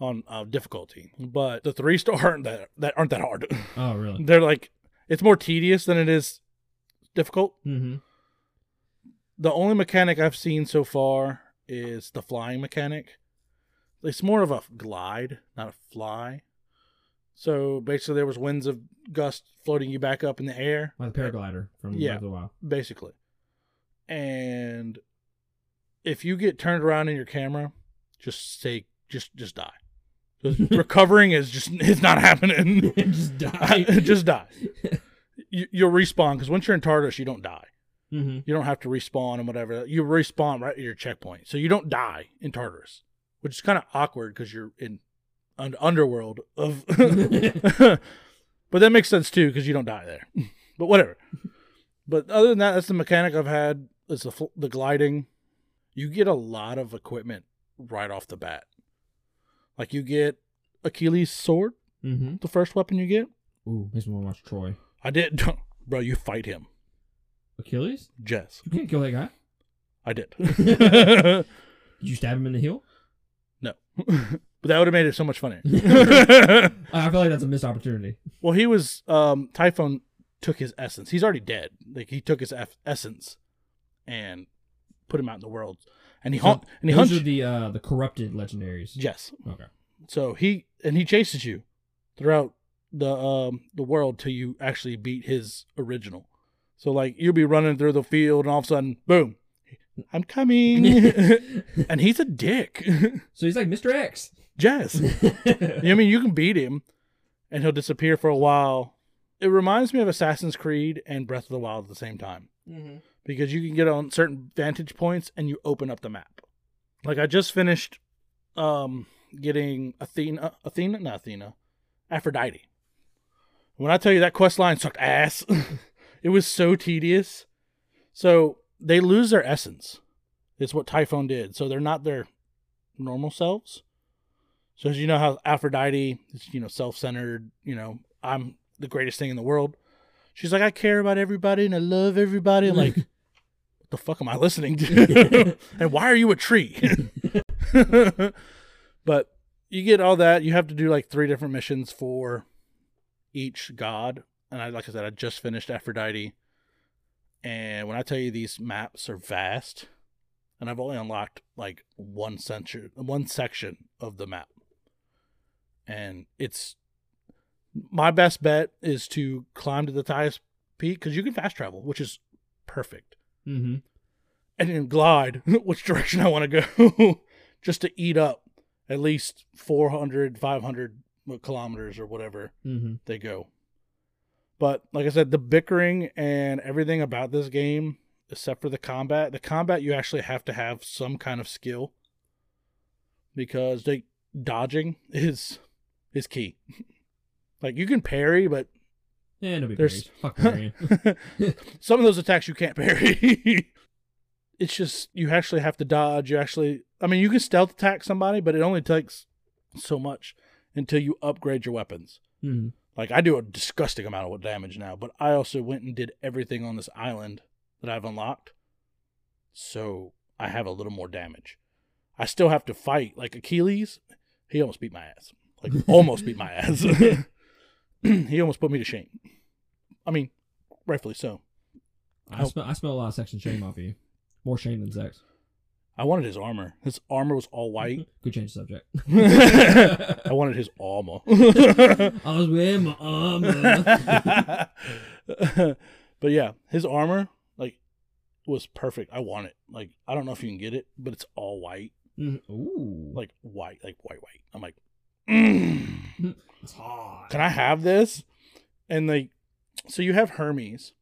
on uh, difficulty. But the three star aren't that that aren't that hard. Oh really? They're like it's more tedious than it is difficult. Mm-hmm. The only mechanic I've seen so far is the flying mechanic. It's more of a glide, not a fly. So basically, there was winds of gust floating you back up in the air, Like the paraglider from Yeah. Breath of the Wild. basically. And if you get turned around in your camera, just say, just just die. Just recovering is just it's not happening. just die. just die. You, you'll respawn because once you're in Tartarus, you don't die. mm-hmm. You don't have to respawn and whatever. You respawn right at your checkpoint, so you don't die in Tartarus, which is kind of awkward because you're in un- underworld of. but that makes sense too because you don't die there. but whatever. But other than that, that's the mechanic I've had. Is the fl- the gliding. You get a lot of equipment right off the bat. Like you get Achilles' sword, Mm-hmm. the first weapon you get. Ooh, makes me want to watch Troy. I did, bro. You fight him, Achilles? Jess. You can't kill that guy. I did. Did you stab him in the heel? No. but that would have made it so much funnier. I feel like that's a missed opportunity. well, he was um Typhon took his essence. He's already dead. Like he took his eff- essence and put him out in the world. And he So haunt and he Those hunts are the uh, the corrupted legendaries. Yes. Okay. So he and he chases you throughout the um the world till you actually beat his original. So like you'll be running through the field and all of a sudden, boom, I'm coming. and he's a dick. so he's like Mr. X. Jess. I mean, you can beat him, and he'll disappear for a while. It reminds me of Assassin's Creed and Breath of the Wild at the same time mm-hmm. because you can get on certain vantage points and you open up the map. Like I just finished um getting Athena, Athena, not Athena, Aphrodite. When I tell you that quest line sucked ass, it was so tedious. So they lose their essence. It's what Typhon did. So they're not their normal selves. So as you know how Aphrodite is, you know, self-centered, you know, I'm the greatest thing in the world. She's like, I care about everybody and I love everybody. I'm like, what the fuck am I listening to? and why are you a tree? but you get all that. You have to do like three different missions for each god. And I, like I said, I just finished Aphrodite. And when I tell you these maps are vast, and I've only unlocked like one section, one section of the map, and it's my best bet is to climb to the highest peak because you can fast travel, which is perfect, Mm-hmm. and then glide which direction I want to go, just to eat up at least 400, 500 kilometers or whatever Mm-hmm. they go. But like I said, the bickering and everything about this game, except for the combat, the combat you actually have to have some kind of skill because they dodging is is key. like you can parry, but Yeah, nobody There's-. Fuck some of those attacks you can't parry. it's just you actually have to dodge. You actually, I mean, you can stealth attack somebody, but it only takes so much until you upgrade your weapons. mm-hmm. Like I do a disgusting amount of damage now, but I also went and did everything on this island that I've unlocked. So I have a little more damage. I still have to fight like Achilles. He almost beat my ass. Like almost beat my ass. he almost put me to shame. I mean, rightfully so. I smell I smell a lot of sex and shame off of you. More shame than sex. I wanted his armor. His armor was all white. Good change of subject. I wanted his armor. I was wearing my armor. but yeah, his armor like was perfect. I want it. Like I don't know if you can get it, but it's all white, Mhm. Ooh, like white, like white, white. I'm like, mm, it's hard. can I have this? And like, so you have Hermes,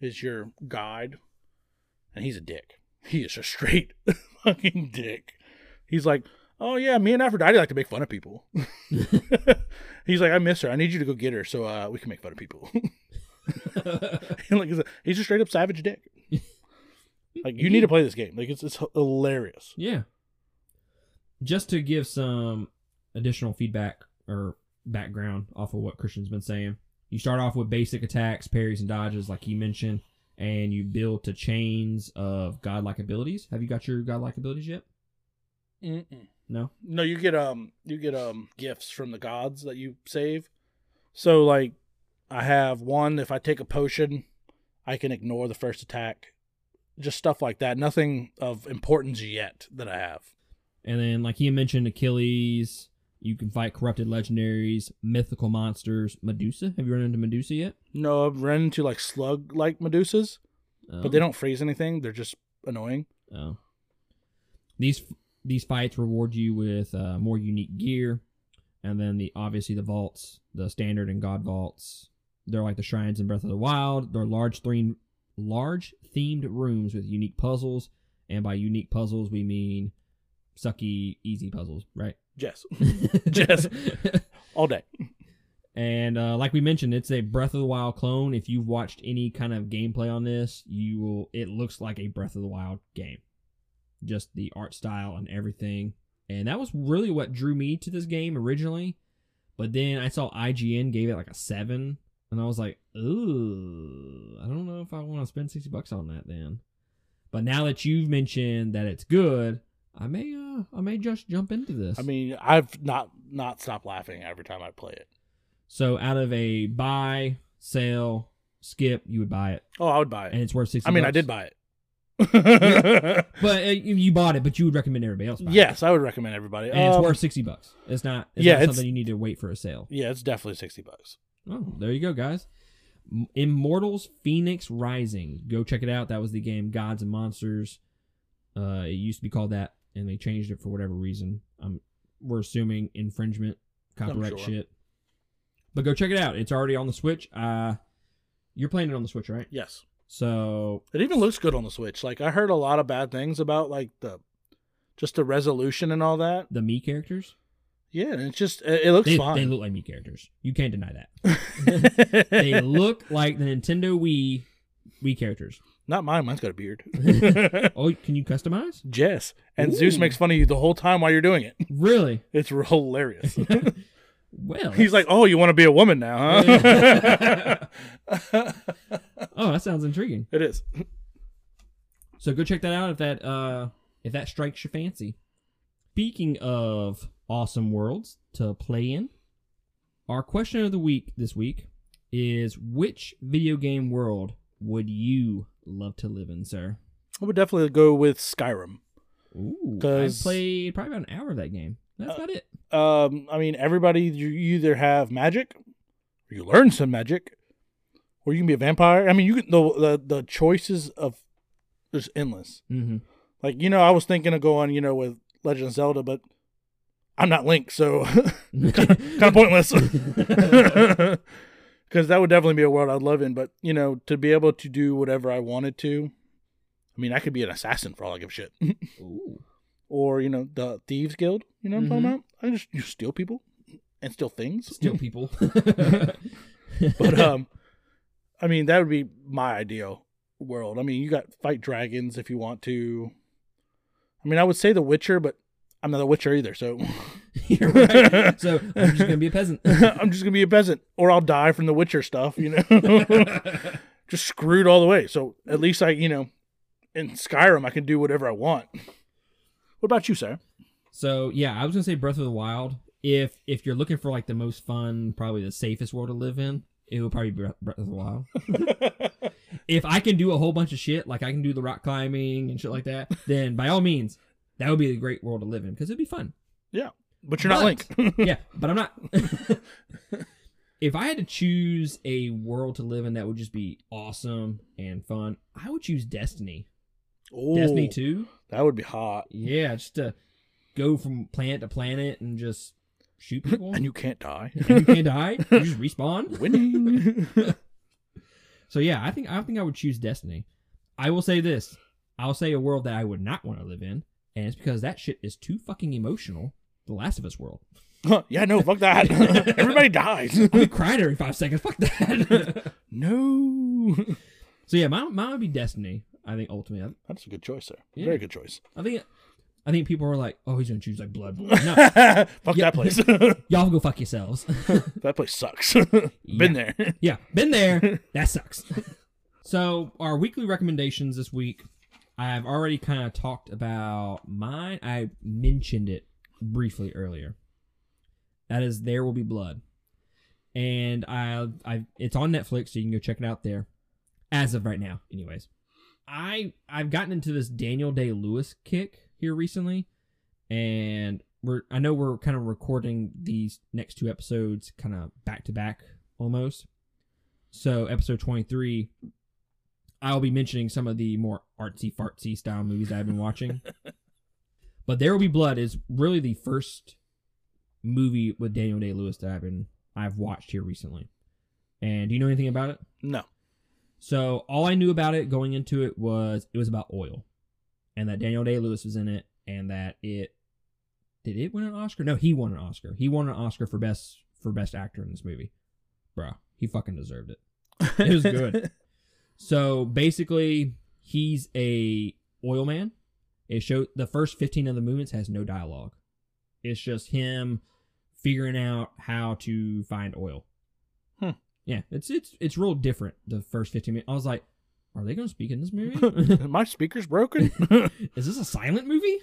is your guide, and he's a dick. He is a straight fucking dick. He's like, oh yeah, me and Aphrodite like to make fun of people. he's like, I miss her. I need you to go get her so uh, we can make fun of people. like he's a, he's a straight up savage dick. Like you need to play this game. Like it's it's hilarious. Yeah. Just to give some additional feedback or background off of what Christian's been saying, you start off with basic attacks, parries, and dodges, like he mentioned, and you build to chains of godlike abilities. Have you got your godlike abilities yet? Mm-mm. No. No, you get um you get um gifts from the gods that you save. So like I have one if I take a potion, I can ignore the first attack. Just stuff like that. Nothing of importance yet that I have. And then, like he mentioned, Achilles. You can fight corrupted legendaries, mythical monsters, Medusa. Have you run into Medusa yet? No, I've run into like slug like Medusas, but they don't freeze anything. They're just annoying. Oh. These these fights reward you with uh, more unique gear, and then the obviously the vaults, the standard and god vaults. They're like the shrines in Breath of the Wild. They're large themed, large themed rooms with unique puzzles, and by unique puzzles we mean sucky easy puzzles, right? Yes. Yes. All day. And uh, like we mentioned, it's a Breath of the Wild clone. If you've watched any kind of gameplay on this, you will. It looks like a Breath of the Wild game, just the art style and everything. And that was really what drew me to this game originally. But then I saw IGN gave it like a seven, and I was like, ooh, I don't know if I want to spend sixty bucks on that then. But now that you've mentioned that it's good, I may, uh, I may just jump into this. I mean, I've not not stopped laughing every time I play it. So out of a buy, sale, skip, you would buy it, Oh, I would buy it. and it's worth sixty. I mean, I did buy it. but uh, you bought it, but you would recommend everybody else. Buy yes, I would recommend everybody. it. and it's Um, worth sixty bucks. It's not. It's yeah, not it's- something you need to wait for a sale. Yeah, it's definitely sixty bucks. Oh, there you go, guys. Immortals Fenyx Rising. Go check it out. That was the game Gods and Monsters. Uh, it used to be called that, and they changed it for whatever reason. Um, we're assuming infringement, copyright sure. shit. But go check it out. It's already on the Switch. Uh, you're playing it on the Switch, right? Yes, So it even looks good on the Switch. Like I heard a lot of bad things about like the just the resolution and all that. the Mii characters, Yeah, it's just it, looks they, fine. they look like Mii characters. You can't deny that. they look like the Nintendo Wii Wii characters. Not mine. Mine's got a beard. Oh, can you customize? Jess and Zeus makes fun of you the whole time while you're doing it. Really? It's hilarious. Well, He's like, "Oh, you want to be a woman now, huh?" oh, that sounds intriguing. it is. So go check that out if that uh if that strikes your fancy. Speaking of awesome worlds to play in, our question of the week this week is which video game world would you love to live in, sir? I would definitely go with Skyrim. Ooh, 'Cause- played probably about an hour of that game. That's Uh, about it. Um, I mean, everybody you you either have magic, or you learn some magic, or you can be a vampire. I mean, you can the the, the choices of there's endless. Mm-hmm. Like you know, I was thinking of going, you know, with Legend of Zelda, but I'm not Link, so kind of pointless. Because that would definitely be a world I'd live in. But you know, to be able to do whatever I wanted to, I mean, I could be an assassin for all I give a shit, Ooh. or you know, the thieves guild. You know what I'm talking about? I just you steal people and steal things. Steal people. but um, I mean, that would be my ideal world. I mean, you got fight dragons if you want to. I mean, I would say The Witcher, but I'm not a Witcher either, so You're right. So I'm just gonna be a peasant. I'm just gonna be a peasant, or I'll die from the Witcher stuff. You know, just screwed all the way. So at least I, you know, in Skyrim, I can do whatever I want. What about you, sir? So yeah, I was gonna say Breath of the Wild. If if you're looking for like the most fun, probably the safest world to live in, it would probably be Breath Breath of the Wild. if I can do a whole bunch of shit, like I can do the rock climbing and shit like that, then by all means, That would be a great world to live in because it'd be fun. Yeah, but you're not But- Link. yeah, but I'm not. if I had to choose a world to live in that would just be awesome and fun, I would choose Destiny. Destiny Ooh, 2. That would be hot. Yeah, just to go from planet to planet and just shoot people. And you can't die. And you can't die. You just respawn. Winning. So yeah, I think I think I would choose Destiny. I will say this. I'll say a world that I would not want to live in, and it's because that shit is too fucking emotional. The Last of Us world. yeah, no, fuck that. Everybody dies. I'll be crying every five seconds. Fuck that. no. so yeah, mine, mine would be Destiny. I think ultimately, That's a good choice, sir. Yeah. Very good choice. I think, I think people are like, oh, he's gonna choose like Blood. No, fuck that place. y'all go fuck yourselves. that place sucks. Been Yeah. there. yeah, been there. That sucks. so our weekly recommendations this week, I've already kind of talked about mine. I mentioned it briefly earlier. That is, there will be blood, and I, I, it's on Netflix, so you can go check it out there. As of right now, anyways, I, I've gotten into this Daniel Day Lewis kick here recently, and we're, I know we're kind of recording these next two episodes kind of back to back almost. So episode twenty three, I'll be mentioning some of the more artsy fartsy style movies I've been watching. but There Will Be Blood is really the first movie with Daniel Day Lewis that I've been I've watched here recently. And do you know anything about it? No. So all I knew about it going into it was it was about oil, and that Daniel Day Lewis was in it, and that it did it win an Oscar? No, he won an Oscar. He won an Oscar for best for best actor in this movie. Bruh, he fucking deserved it. It was good. So basically, he's a oil man. It show the first fifteen of the movements has no dialogue. It's just him figuring out how to find oil. Hmm. Yeah, it's it's it's real different. The first fifteen minutes, I was like, "Are they going to speak in this movie? My speaker's broken. Is this a silent movie?"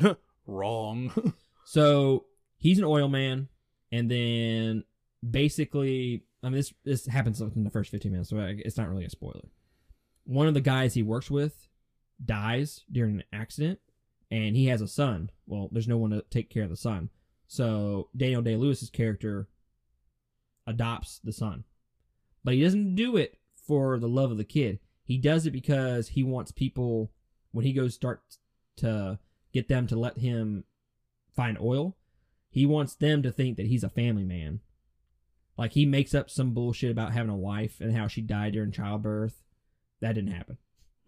Wrong. So he's an oil man, and then basically, I mean, this this happens within the first fifteen minutes, so it's not really a spoiler. One of the guys he works with dies during an accident, and he has a son. Well, there's no one to take care of the son, so Daniel Day Lewis's character adopts the son, but he doesn't do it for the love of the kid. He does it because he wants people when he goes start to get them to let him find oil. He wants them to think that he's a family man. Like he makes up some bullshit about having a wife and how she died during childbirth. That didn't happen.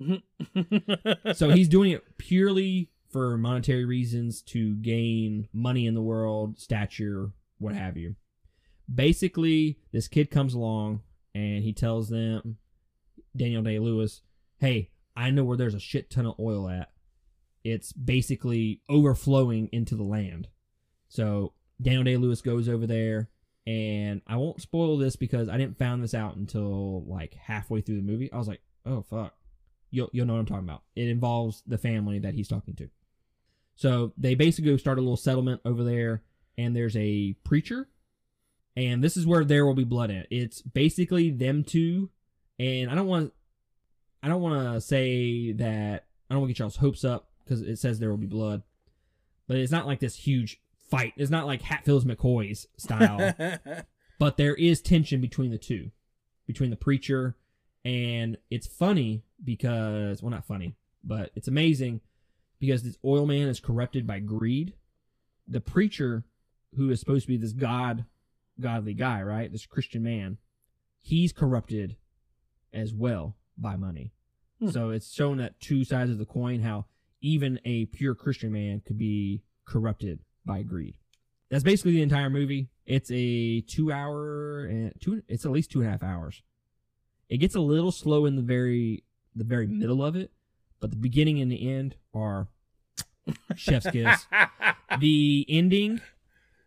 So he's doing it purely for monetary reasons to gain money in the world, stature, what have you. Basically, this kid comes along and he tells them, Daniel Day Lewis, hey, I know where there's a shit ton of oil at. It's basically overflowing into the land. So Daniel Day Lewis goes over there, and I won't spoil this because I didn't found this out until like halfway through the movie. I was like, oh fuck, you'll you'll know what I'm talking about. It involves the family that he's talking to. So they basically start a little settlement over there, and there's a preacher, and this is where there will be blood at. It's basically them two, and I don't want, I don't want to say that I don't want to get y'all's hopes up because it says there will be blood, but it's not like this huge fight. It's not like Hatfields McCoy's style but there is tension between the two between the preacher and it's funny because well not funny but it's amazing because this oil man is corrupted by greed the preacher who is supposed to be this god godly guy right this christian man he's corrupted as well by money Hmm. so it's shown that two sides of the coin how even a pure christian man could be corrupted by greed that's basically the entire movie. It's a two hour and two. It's at least two and a half hours. It gets a little slow in the very the very middle of it, but the beginning and the end are chef's kiss. The ending,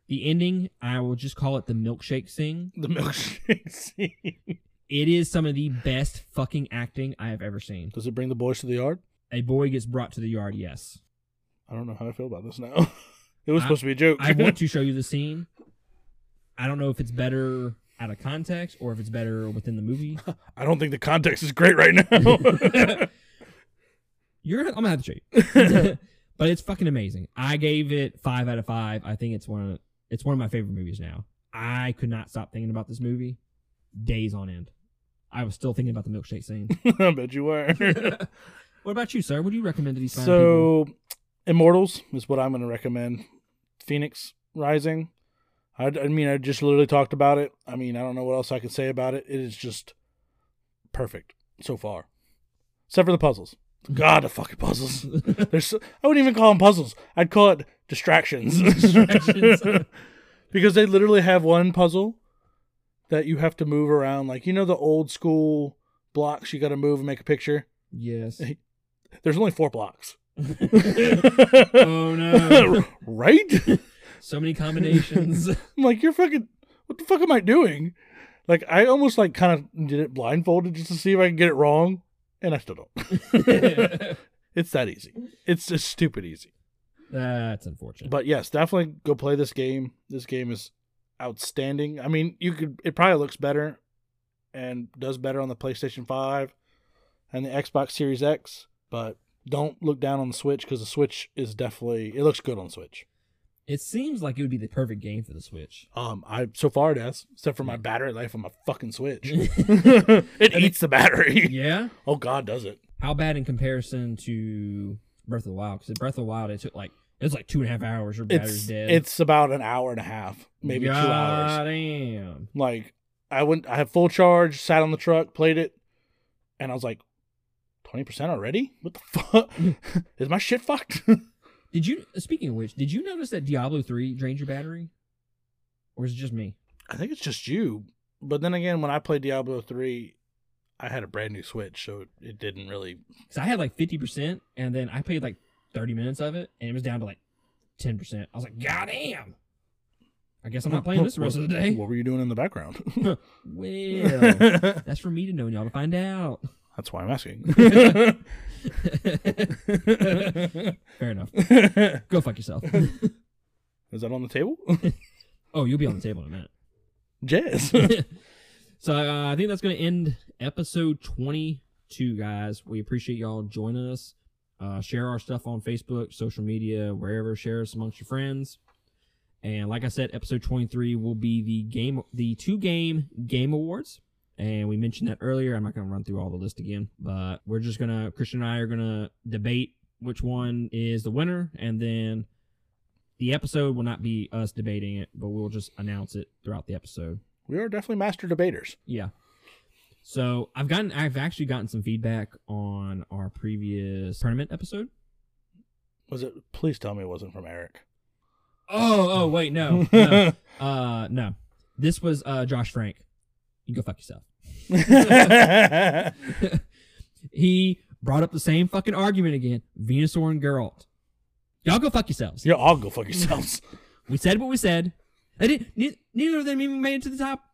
the ending, I will just call it the milkshake sing. the milkshake scene. It is some of the best fucking acting I have ever seen. Does it bring the boys to the yard? A boy gets brought to the yard. Yes, I don't know how I feel about this now. It was I- supposed to be a joke. I want to show you the scene. I don't know if it's better out of context or if it's better within the movie. I don't think the context is great right now. You're I'm gonna have to show you. but it's fucking amazing. I gave it five out of five. I think it's one of it's one of my favorite movies now. I could not stop thinking about this movie days on end. I was still thinking about the milkshake scene. I bet you were. what about you, sir? What do you recommend to these fine people? So, Immortals is what I'm going to recommend. Fenyx Rising. I, I mean, I just literally talked about it. I mean, I don't know what else I can say about it. It is just perfect so far, except for the puzzles. God, the fucking puzzles. There's, so, I wouldn't even call them puzzles. I'd call it distractions. Distractions. because they literally have one puzzle that you have to move around, like you know the old school blocks you got to move and make a picture. yes. There's only four blocks. oh no. right? So many combinations. I'm like, you're fucking. What the fuck am I doing? Like, I almost like kind of did it blindfolded just to see if I can get it wrong, and I still don't. it's that easy. It's just stupid easy. That's unfortunate. But yes, definitely go play this game. This game is outstanding. I mean, you could. It probably looks better and does better on the PlayStation Five and the Xbox Series X. But don't look down on the Switch because the Switch is definitely. It looks good on Switch. it seems like it would be the perfect game for the Switch. Um, I so far it has, except for my battery life on my fucking Switch. it eats the battery. yeah. Oh God, does it? How bad in comparison to Breath of the Wild? Because Breath of the Wild, it took like it was like two and a half hours. Your battery's It's dead. it's about an hour and a half, maybe two hours. God Damn. Like I went, I had full charge, sat on the truck, played it, and I was like, twenty percent already? What the fuck? is my shit fucked? Did you? Speaking of which, did you notice that Diablo three drains your battery, or is it just me? I think it's just you. But then again, when I played Diablo three, I had a brand new Switch, so it didn't really. Because I had like fifty percent, and then I played like thirty minutes of it, and it was down to like ten percent. I was like, God damn. I guess I'm not playing this the rest of the day. What were you doing in the background? Well, that's for me to know and y'all to find out. That's why I'm asking. Fair enough. Go fuck yourself. Is that on the table? oh, you'll be on the table in a minute. Jazz. so uh, I think that's going to end episode 22, guys. We appreciate y'all joining us. Uh, share our stuff on Facebook, social media, wherever. Share us amongst your friends. And like I said, episode 23 will be the game, the two game game awards. And we mentioned that earlier. I'm not going to run through all the list again, but we're just going to, Christian and I are going to debate which one is the winner. And then the episode will not be us debating it, but we'll just announce it throughout the episode. we are definitely master debaters. Yeah. So I've gotten, I've actually gotten some feedback on our previous tournament episode. Was it? Please tell me it wasn't from Eric. Oh, oh, wait, no, no, uh, no. This was uh Josh Frank. You go fuck yourself. he brought up the same fucking argument again. Venusaur and Geralt. Y'all go fuck yourselves. yeah, I'll go fuck yourselves. We said what we said. I didn't. Neither of them even made it to the top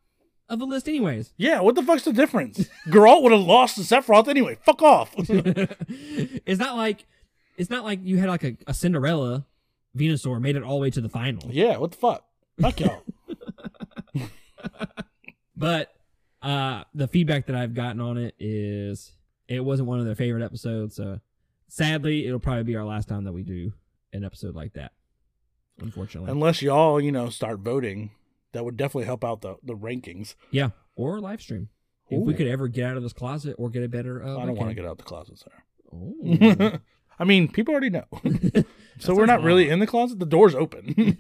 of the list, anyways. yeah, what the fuck's the difference? Geralt would have lost to Sephiroth anyway. Fuck off. it's not like it's not like you had like a, a Cinderella Venusaur made it all the way to the final. yeah, what the fuck? Fuck y'all. But uh the feedback that I've gotten on it is it wasn't one of their favorite episodes, so sadly it'll probably be our last time that we do an episode like that. Unfortunately. Unless y'all, you know, start voting, that would definitely help out the the rankings. yeah. Or live stream. If we could ever get out of this closet or get a better uh I don't want to get out the closet, sir. Oh. I mean, people already know. so we're not really in the closet. The door's open.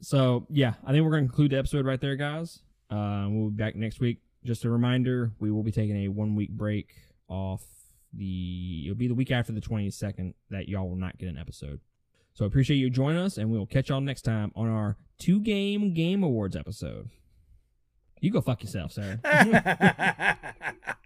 So yeah, I think we're gonna conclude the episode right there, guys. Uh, we'll be back next week. Just a reminder, we will be taking a one week break off the. It'll be the week after the twenty second that y'all will not get an episode. So appreciate you joining us, and we will catch y'all next time on our two game game awards episode. You go fuck yourself, sir.